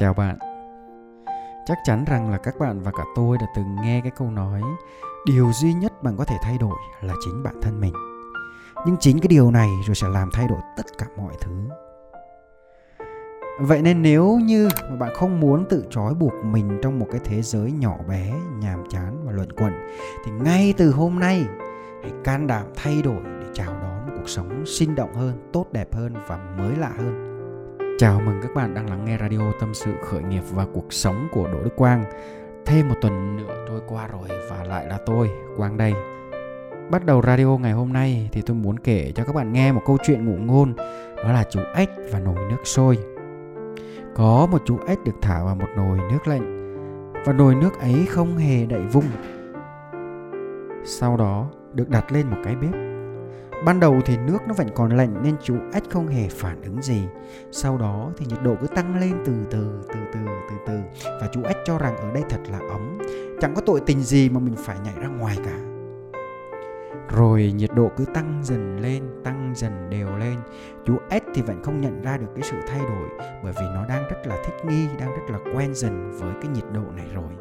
Chào bạn. Chắc chắn rằng là các bạn và cả tôi đã từng nghe cái câu nói điều duy nhất bạn có thể thay đổi là chính bản thân mình. Nhưng chính cái điều này rồi sẽ làm thay đổi tất cả mọi thứ. Vậy nên nếu như mà bạn không muốn tự trói buộc mình trong một cái thế giới nhỏ bé, nhàm chán và luẩn quẩn thì ngay từ hôm nay hãy can đảm thay đổi để chào đón một cuộc sống sinh động hơn, tốt đẹp hơn và mới lạ hơn. Chào mừng các bạn đang lắng nghe radio tâm sự khởi nghiệp và cuộc sống của Đỗ Đức Quang. Thêm một tuần nữa trôi qua rồi và lại là tôi, Quang đây. Bắt đầu radio ngày hôm nay thì tôi muốn kể cho các bạn nghe một câu chuyện ngụ ngôn đó là chú ếch và nồi nước sôi. Có một chú ếch được thả vào một nồi nước lạnh và nồi nước ấy không hề đậy vung. Sau đó được đặt lên một cái bếp Ban đầu thì nước nó vẫn còn lạnh nên chú ếch không hề phản ứng gì. Sau đó thì nhiệt độ cứ tăng lên từ từ, từ từ, từ từ và chú ếch cho rằng ở đây thật là ấm. Chẳng có tội tình gì mà mình phải nhảy ra ngoài cả. Rồi nhiệt độ cứ tăng dần lên, tăng dần đều lên. Chú ếch thì vẫn không nhận ra được cái sự thay đổi bởi vì nó đang rất là thích nghi, đang rất là quen dần với cái nhiệt độ này rồi.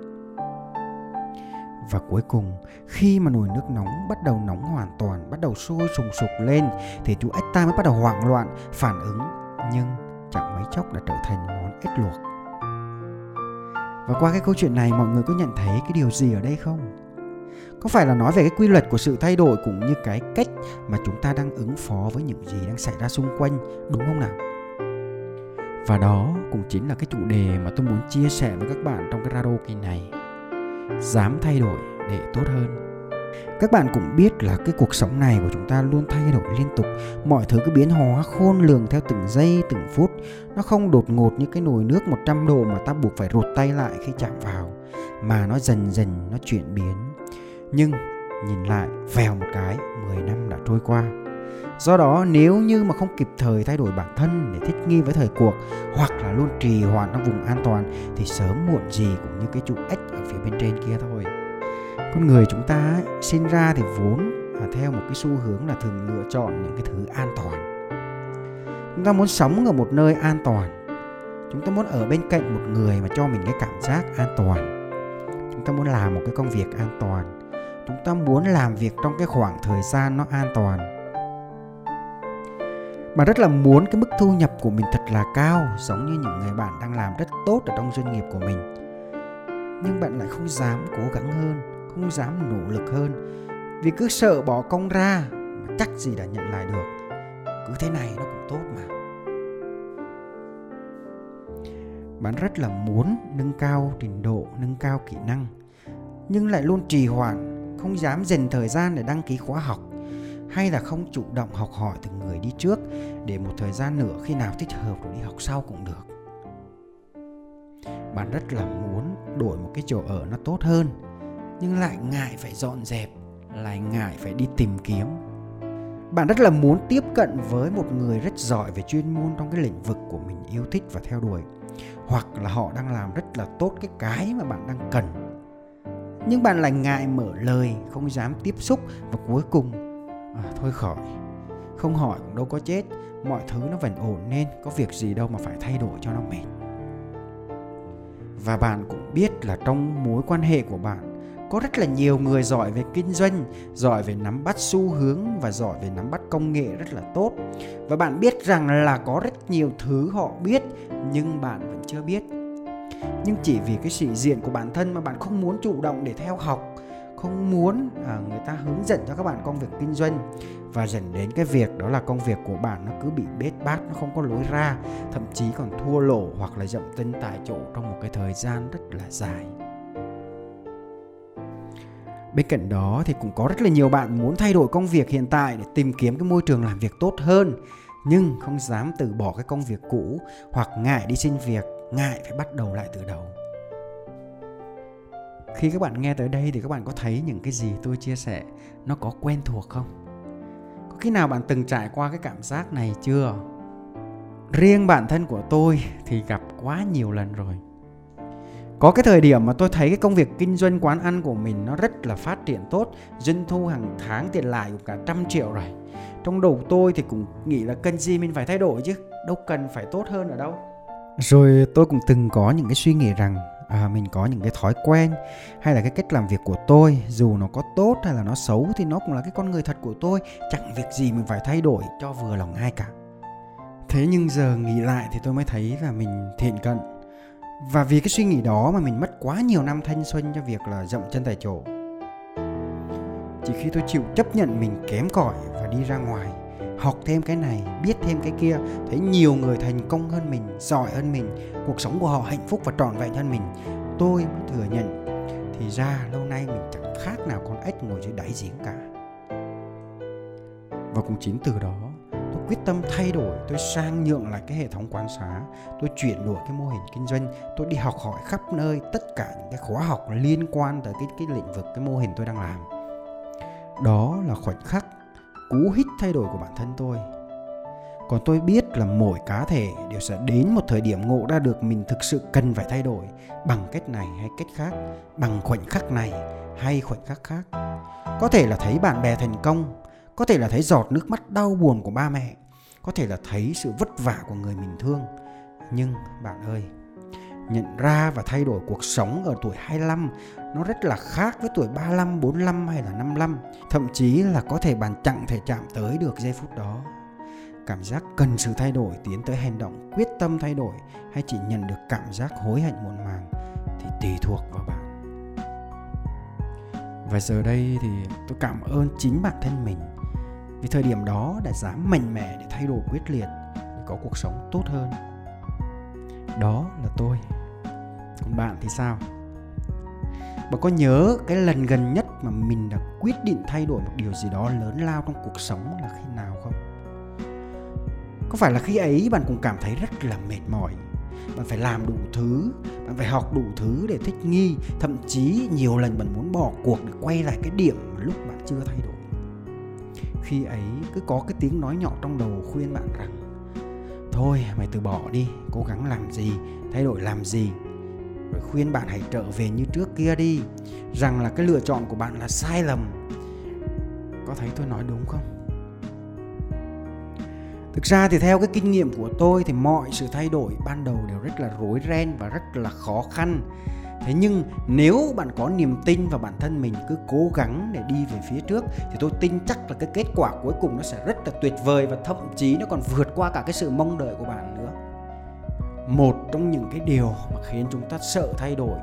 Và cuối cùng, khi mà nồi nước nóng bắt đầu nóng hoàn toàn, bắt đầu sôi sùng sục lên thì chú ếch ta mới bắt đầu hoảng loạn, phản ứng nhưng chẳng mấy chốc đã trở thành món ếch luộc. Và qua cái câu chuyện này mọi người có nhận thấy cái điều gì ở đây không? Có phải là nói về cái quy luật của sự thay đổi cũng như cái cách mà chúng ta đang ứng phó với những gì đang xảy ra xung quanh, đúng không nào? Và đó cũng chính là cái chủ đề mà tôi muốn chia sẻ với các bạn trong cái radio kỳ này dám thay đổi để tốt hơn các bạn cũng biết là cái cuộc sống này của chúng ta luôn thay đổi liên tục. Mọi thứ cứ biến hóa khôn lường theo từng giây, từng phút. Nó không đột ngột như cái nồi nước 100 độ mà ta buộc phải rụt tay lại khi chạm vào, mà nó dần dần nó chuyển biến. Nhưng, nhìn lại, vèo một cái 10 năm đã trôi qua. Do đó, nếu như mà không kịp thời thay đổi bản thân để thích nghi với thời cuộc, hoặc là luôn trì hoãn trong vùng an toàn, thì sớm muộn gì cũng như cái trụ ếch ở phía bên trên kia thôi. Con người chúng ta ấy, sinh ra thì vốn là theo một cái xu hướng là thường lựa chọn những cái thứ an toàn. Chúng ta muốn sống ở một nơi an toàn. Chúng ta muốn ở bên cạnh một người mà cho mình cái cảm giác an toàn. Chúng ta muốn làm một cái công việc an toàn. Chúng ta muốn làm việc trong cái khoảng thời gian nó an toàn mà rất là muốn cái mức thu nhập của mình thật là cao giống như những người bạn đang làm rất tốt ở trong doanh nghiệp của mình nhưng bạn lại không dám cố gắng hơn không dám nỗ lực hơn. Vì cứ sợ bỏ công ra mà chắc gì đã nhận lại được. Cứ thế này nó cũng tốt mà. Bạn rất là muốn nâng cao trình độ, nâng cao kỹ năng, nhưng lại luôn trì hoãn, không dám dành thời gian để đăng ký khóa học, hay là không chủ động học hỏi từ người đi trước để một thời gian nữa khi nào thích hợp rồi đi học sau cũng được. Bạn rất là muốn đổi một cái chỗ ở nó tốt hơn nhưng lại ngại phải dọn dẹp lại ngại phải đi tìm kiếm. Bạn rất là muốn tiếp cận với một người rất giỏi về chuyên môn trong cái lĩnh vực của mình yêu thích và theo đuổi. Hoặc là họ đang làm rất là tốt cái cái mà bạn đang cần. Nhưng bạn lại ngại mở lời không dám tiếp xúc và cuối cùng à, thôi khỏi. Không hỏi cũng đâu có chết mọi thứ nó vẫn ổn nên có việc gì đâu mà phải thay đổi cho nó mệt. Và bạn cũng biết là trong mối quan hệ của bạn có rất là nhiều người giỏi về kinh doanh giỏi về nắm bắt xu hướng và giỏi về nắm bắt công nghệ rất là tốt. Và bạn biết rằng là có rất nhiều thứ họ biết nhưng bạn vẫn chưa biết. Nhưng chỉ vì cái sĩ diện của bản thân mà bạn không muốn chủ động để theo học không muốn à, người ta hướng dẫn cho các bạn công việc kinh doanh. Và dẫn đến cái việc đó là công việc của bạn nó cứ bị bết bát nó không có lối ra thậm chí còn thua lỗ hoặc là dậm chân tại chỗ trong một cái thời gian rất là dài bên cạnh đó thì cũng có rất là nhiều bạn muốn thay đổi công việc hiện tại để tìm kiếm cái môi trường làm việc tốt hơn, nhưng không dám từ bỏ cái công việc cũ hoặc ngại đi xin việc, ngại phải bắt đầu lại từ đầu. Khi các bạn nghe tới đây thì các bạn có thấy những cái gì tôi chia sẻ nó có quen thuộc không? Có khi nào bạn từng trải qua cái cảm giác này chưa? Riêng bản thân của tôi thì gặp quá nhiều lần rồi có cái thời điểm mà tôi thấy cái công việc kinh doanh quán ăn của mình nó rất là phát triển tốt doanh thu hàng tháng tiền lại cũng cả trăm triệu rồi. Trong đầu tôi thì cũng nghĩ là cần gì mình phải thay đổi chứ đâu cần phải tốt hơn ở đâu. Rồi tôi cũng từng có những cái suy nghĩ rằng à, mình có những cái thói quen hay là cái cách làm việc của tôi dù nó có tốt hay là nó xấu thì nó cũng là cái con người thật của tôi chẳng việc gì mình phải thay đổi cho vừa lòng ai cả. Thế nhưng giờ nghĩ lại thì tôi mới thấy là mình thiện cận và vì cái suy nghĩ đó mà mình mất quá nhiều năm thanh xuân cho việc là dậm chân tại chỗ. Chỉ khi tôi chịu chấp nhận mình kém cỏi và đi ra ngoài, học thêm cái này, biết thêm cái kia, thấy nhiều người thành công hơn mình, giỏi hơn mình, cuộc sống của họ hạnh phúc và trọn vẹn hơn mình, tôi mới thừa nhận, thì ra lâu nay mình chẳng khác nào con ếch ngồi dưới đáy giếng cả. Và cũng chính từ đó quyết tâm thay đổi, tôi sang nhượng lại cái hệ thống quán xá, tôi chuyển đổi cái mô hình kinh doanh, tôi đi học hỏi khắp nơi tất cả những cái khóa học liên quan tới cái cái lĩnh vực, cái mô hình tôi đang làm. Đó là khoảnh khắc cú hích thay đổi của bản thân tôi. Còn tôi biết là mỗi cá thể đều sẽ đến một thời điểm ngộ ra được mình thực sự cần phải thay đổi bằng cách này hay cách khác, bằng khoảnh khắc này hay khoảnh khắc khác. Có thể là thấy bạn bè thành công có thể là thấy giọt nước mắt đau buồn của ba mẹ có thể là thấy sự vất vả của người mình thương nhưng bạn ơi nhận ra và thay đổi cuộc sống ở tuổi 25 nó rất là khác với tuổi 35, 45 hay là 55. Thậm chí là có thể bạn chẳng thể chạm tới được giây phút đó. Cảm giác cần sự thay đổi tiến tới hành động quyết tâm thay đổi hay chỉ nhận được cảm giác hối hận muộn màng thì tùy thuộc vào bạn. Và giờ đây thì tôi cảm ơn chính bản thân mình vì thời điểm đó đã dám mạnh mẽ để thay đổi quyết liệt để có cuộc sống tốt hơn. Đó là tôi. Còn bạn thì sao? Bạn có nhớ cái lần gần nhất mà mình đã quyết định thay đổi một điều gì đó lớn lao trong cuộc sống là khi nào không? Có phải là khi ấy bạn cũng cảm thấy rất là mệt mỏi bạn phải làm đủ thứ, bạn phải học đủ thứ để thích nghi, thậm chí nhiều lần bạn muốn bỏ cuộc để quay lại cái điểm lúc bạn chưa thay đổi khi ấy cứ có cái tiếng nói nhỏ trong đầu khuyên bạn rằng, thôi, mày từ bỏ đi, cố gắng làm gì, thay đổi làm gì? Rồi khuyên bạn hãy trở về như trước kia đi, rằng là cái lựa chọn của bạn là sai lầm. Có thấy tôi nói đúng không? Thực ra thì theo cái kinh nghiệm của tôi thì mọi sự thay đổi ban đầu đều rất là rối ren và rất là khó khăn thế nhưng nếu bạn có niềm tin vào bản thân mình cứ cố gắng để đi về phía trước, thì tôi tin chắc là cái kết quả cuối cùng nó sẽ rất là tuyệt vời và thậm chí nó còn vượt qua cả cái sự mong đợi của bạn nữa. Một trong những cái điều mà khiến chúng ta sợ thay đổi,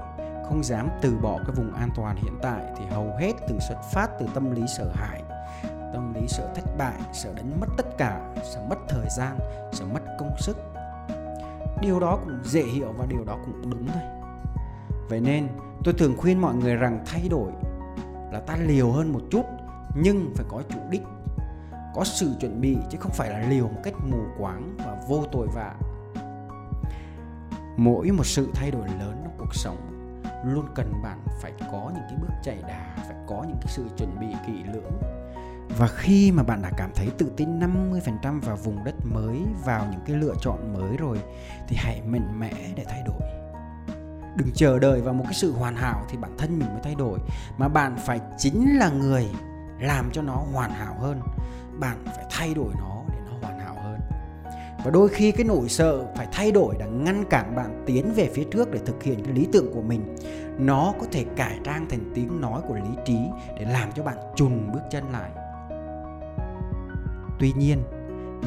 không dám từ bỏ cái vùng an toàn hiện tại thì hầu hết từng xuất phát từ tâm lý sợ hãi, tâm lý sợ thất bại, sợ đánh mất tất cả, sợ mất thời gian, sợ mất công sức. Điều đó cũng dễ hiểu và điều đó cũng đúng thôi vậy nên tôi thường khuyên mọi người rằng thay đổi là ta liều hơn một chút nhưng phải có chủ đích. Có sự chuẩn bị chứ không phải là liều một cách mù quáng và vô tội vạ. Mỗi một sự thay đổi lớn trong cuộc sống luôn cần bạn phải có những cái bước chạy đà phải có những cái sự chuẩn bị kỹ lưỡng. Và khi mà bạn đã cảm thấy tự tin 50% vào vùng đất mới, vào những cái lựa chọn mới rồi thì hãy mạnh mẽ để thay đổi. Đừng chờ đợi vào một cái sự hoàn hảo thì bản thân mình mới thay đổi mà bạn phải chính là người làm cho nó hoàn hảo hơn. Bạn phải thay đổi nó để nó hoàn hảo hơn. Và đôi khi cái nỗi sợ phải thay đổi đã ngăn cản bạn tiến về phía trước để thực hiện cái lý tưởng của mình. Nó có thể cải trang thành tiếng nói của lý trí để làm cho bạn chùn bước chân lại tuy nhiên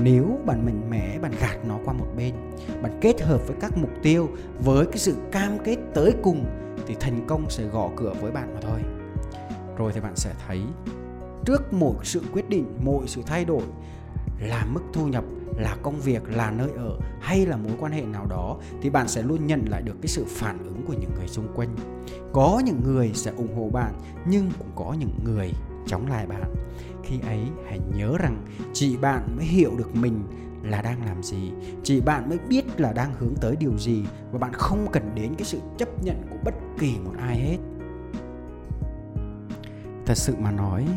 nếu bạn mạnh mẽ, bạn gạt nó qua một bên, bạn kết hợp với các mục tiêu, với cái sự cam kết tới cùng, thì thành công sẽ gõ cửa với bạn mà thôi. Rồi thì bạn sẽ thấy, trước mỗi sự quyết định, mỗi sự thay đổi, là mức thu nhập, là công việc, là nơi ở, hay là mối quan hệ nào đó, thì bạn sẽ luôn nhận lại được cái sự phản ứng của những người xung quanh. Có những người sẽ ủng hộ bạn, nhưng cũng có những người chống lại bạn. Khi ấy, hãy nhớ rằng chị bạn mới hiểu được mình là đang làm gì. Chị bạn mới biết là đang hướng tới điều gì và bạn không cần đến cái sự chấp nhận của bất kỳ một ai hết. Thật sự mà nói,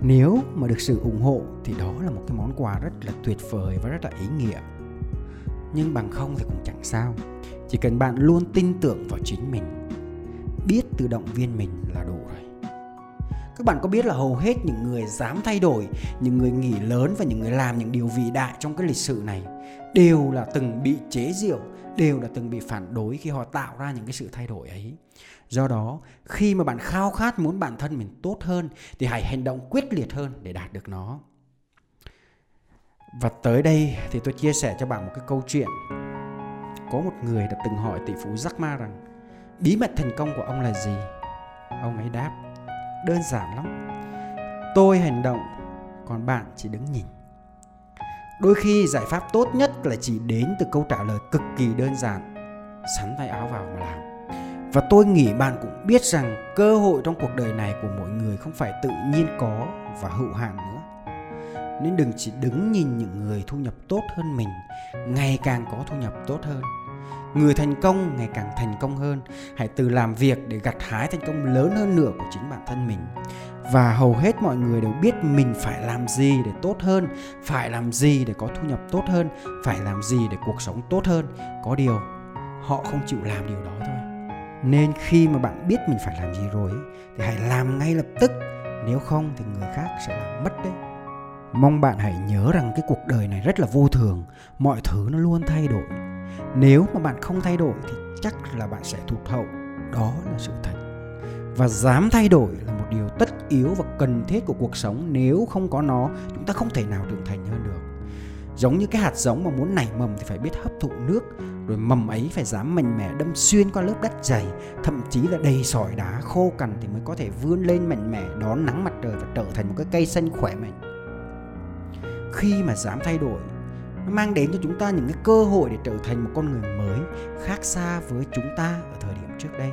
nếu mà được sự ủng hộ thì đó là một cái món quà rất là tuyệt vời và rất là ý nghĩa. Nhưng bằng không thì cũng chẳng sao. Chỉ cần bạn luôn tin tưởng vào chính mình, biết tự động viên mình là đủ rồi các bạn có biết là hầu hết những người dám thay đổi, những người nghỉ lớn và những người làm những điều vĩ đại trong cái lịch sử này đều là từng bị chế giễu, đều là từng bị phản đối khi họ tạo ra những cái sự thay đổi ấy. Do đó, khi mà bạn khao khát muốn bản thân mình tốt hơn thì hãy hành động quyết liệt hơn để đạt được nó. Và tới đây thì tôi chia sẻ cho bạn một cái câu chuyện. Có một người đã từng hỏi tỷ phú Jack Ma rằng, bí mật thành công của ông là gì? Ông ấy đáp đơn giản lắm. Tôi hành động, còn bạn chỉ đứng nhìn. Đôi khi giải pháp tốt nhất là chỉ đến từ câu trả lời cực kỳ đơn giản, sắn tay áo vào mà làm. Và tôi nghĩ bạn cũng biết rằng cơ hội trong cuộc đời này của mỗi người không phải tự nhiên có và hữu hạn nữa. Nên đừng chỉ đứng nhìn những người thu nhập tốt hơn mình, ngày càng có thu nhập tốt hơn người thành công ngày càng thành công hơn. Hãy từ làm việc để gặt hái thành công lớn hơn nữa của chính bản thân mình. Và hầu hết mọi người đều biết mình phải làm gì để tốt hơn, phải làm gì để có thu nhập tốt hơn, phải làm gì để cuộc sống tốt hơn. Có điều, họ không chịu làm điều đó thôi. Nên khi mà bạn biết mình phải làm gì rồi thì hãy làm ngay lập tức. Nếu không thì người khác sẽ làm mất đấy. Mong bạn hãy nhớ rằng cái cuộc đời này rất là vô thường. Mọi thứ nó luôn thay đổi nếu mà bạn không thay đổi thì chắc là bạn sẽ thụt hậu. Đó là sự thật. Và dám thay đổi là một điều tất yếu và cần thiết của cuộc sống. Nếu không có nó, chúng ta không thể nào trưởng thành hơn được. Giống như cái hạt giống mà muốn nảy mầm thì phải biết hấp thụ nước, rồi mầm ấy phải dám mạnh mẽ đâm xuyên qua lớp đất dày, thậm chí là đầy sỏi đá khô cằn thì mới có thể vươn lên mạnh mẽ, đón nắng mặt trời và trở thành một cái cây xanh khỏe mạnh. Khi mà dám thay đổi nó mang đến cho chúng ta những cái cơ hội để trở thành một con người mới, khác xa với chúng ta ở thời điểm trước đây.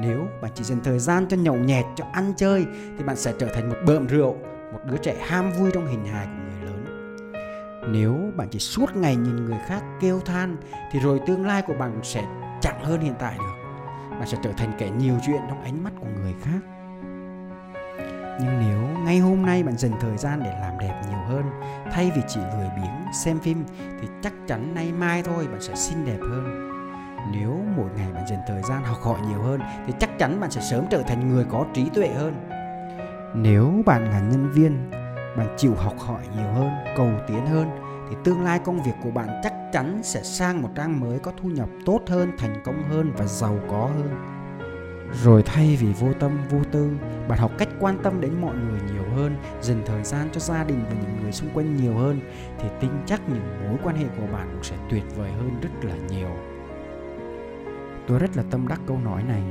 Nếu bạn chỉ dành thời gian cho nhậu nhẹt, cho ăn chơi, thì bạn sẽ trở thành một bợm rượu, một đứa trẻ ham vui trong hình hài của người lớn. Nếu bạn chỉ suốt ngày nhìn người khác kêu than, thì rồi tương lai của bạn sẽ chẳng hơn hiện tại được. Bạn sẽ trở thành kẻ nhiều chuyện trong ánh mắt của người khác nhưng nếu ngay hôm nay bạn dành thời gian để làm đẹp nhiều hơn, thay vì chỉ lười biếng xem phim, thì chắc chắn nay mai thôi bạn sẽ xinh đẹp hơn. Nếu mỗi ngày bạn dành thời gian học hỏi nhiều hơn, thì chắc chắn bạn sẽ sớm trở thành người có trí tuệ hơn. Nếu bạn là nhân viên, bạn chịu học hỏi nhiều hơn, cầu tiến hơn, thì tương lai công việc của bạn chắc chắn sẽ sang một trang mới có thu nhập tốt hơn, thành công hơn và giàu có hơn rồi thay vì vô tâm, vô tư, bạn học cách quan tâm đến mọi người nhiều hơn, dành thời gian cho gia đình và những người xung quanh nhiều hơn, thì tin chắc những mối quan hệ của bạn cũng sẽ tuyệt vời hơn rất là nhiều. Tôi rất là tâm đắc câu nói này.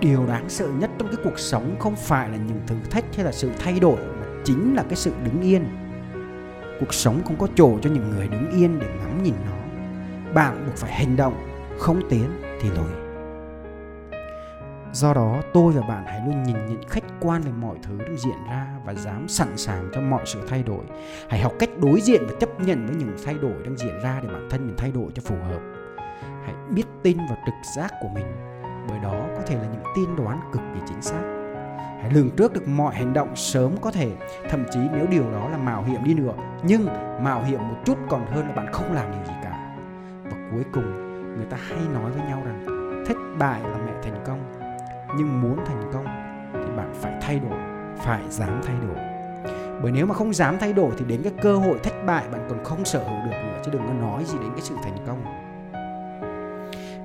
Điều đáng sợ nhất trong cái cuộc sống không phải là những thử thách hay là sự thay đổi, mà chính là cái sự đứng yên. Cuộc sống không có chỗ cho những người đứng yên để ngắm nhìn nó. Bạn buộc phải hành động, không tiến thì lùi. Do đó tôi và bạn hãy luôn nhìn nhận khách quan về mọi thứ đang diễn ra và dám sẵn sàng cho mọi sự thay đổi. Hãy học cách đối diện và chấp nhận với những thay đổi đang diễn ra để bản thân mình thay đổi cho phù hợp. Hãy biết tin vào trực giác của mình bởi đó có thể là những tiên đoán cực kỳ chính xác. Hãy lường trước được mọi hành động sớm có thể, thậm chí nếu điều đó là mạo hiểm đi nữa, nhưng mạo hiểm một chút còn hơn là bạn không làm điều gì cả. Và cuối cùng, người ta hay nói với nhau rằng thất bại là mẹ thành công nhưng muốn thành công thì bạn phải thay đổi, phải dám thay đổi. Bởi nếu mà không dám thay đổi thì đến cái cơ hội thất bại bạn còn không sở hữu được nữa, chứ đừng có nói gì đến cái sự thành công.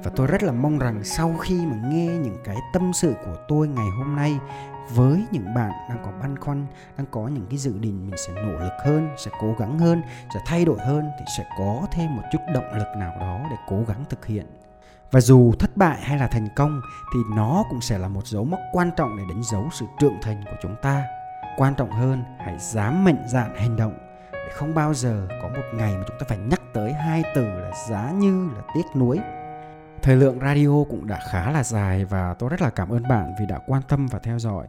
Và tôi rất là mong rằng sau khi mà nghe những cái tâm sự của tôi ngày hôm nay với những bạn đang có băn khoăn, đang có những cái dự định mình sẽ nỗ lực hơn, sẽ cố gắng hơn, sẽ thay đổi hơn thì sẽ có thêm một chút động lực nào đó để cố gắng thực hiện và dù thất bại hay là thành công, thì nó cũng sẽ là một dấu mốc quan trọng để đánh dấu sự trưởng thành của chúng ta. Quan trọng hơn, hãy dám mạnh dạn hành động. Để không bao giờ có một ngày mà chúng ta phải nhắc tới hai từ là giá như là tiếc nuối. Thời lượng radio cũng đã khá là dài và tôi rất là cảm ơn bạn vì đã quan tâm và theo dõi.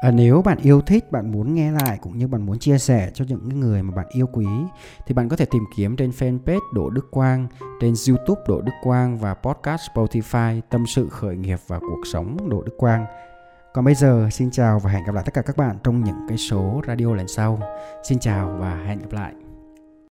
À, nếu bạn yêu thích, bạn muốn nghe lại cũng như bạn muốn chia sẻ cho những người mà bạn yêu quý thì bạn có thể tìm kiếm trên fanpage Đỗ Đức Quang, trên YouTube Đỗ Đức Quang và podcast Spotify Tâm sự khởi nghiệp và cuộc sống Đỗ Đức Quang. Còn bây giờ xin chào và hẹn gặp lại tất cả các bạn trong những cái số radio lần sau. Xin chào và hẹn gặp lại.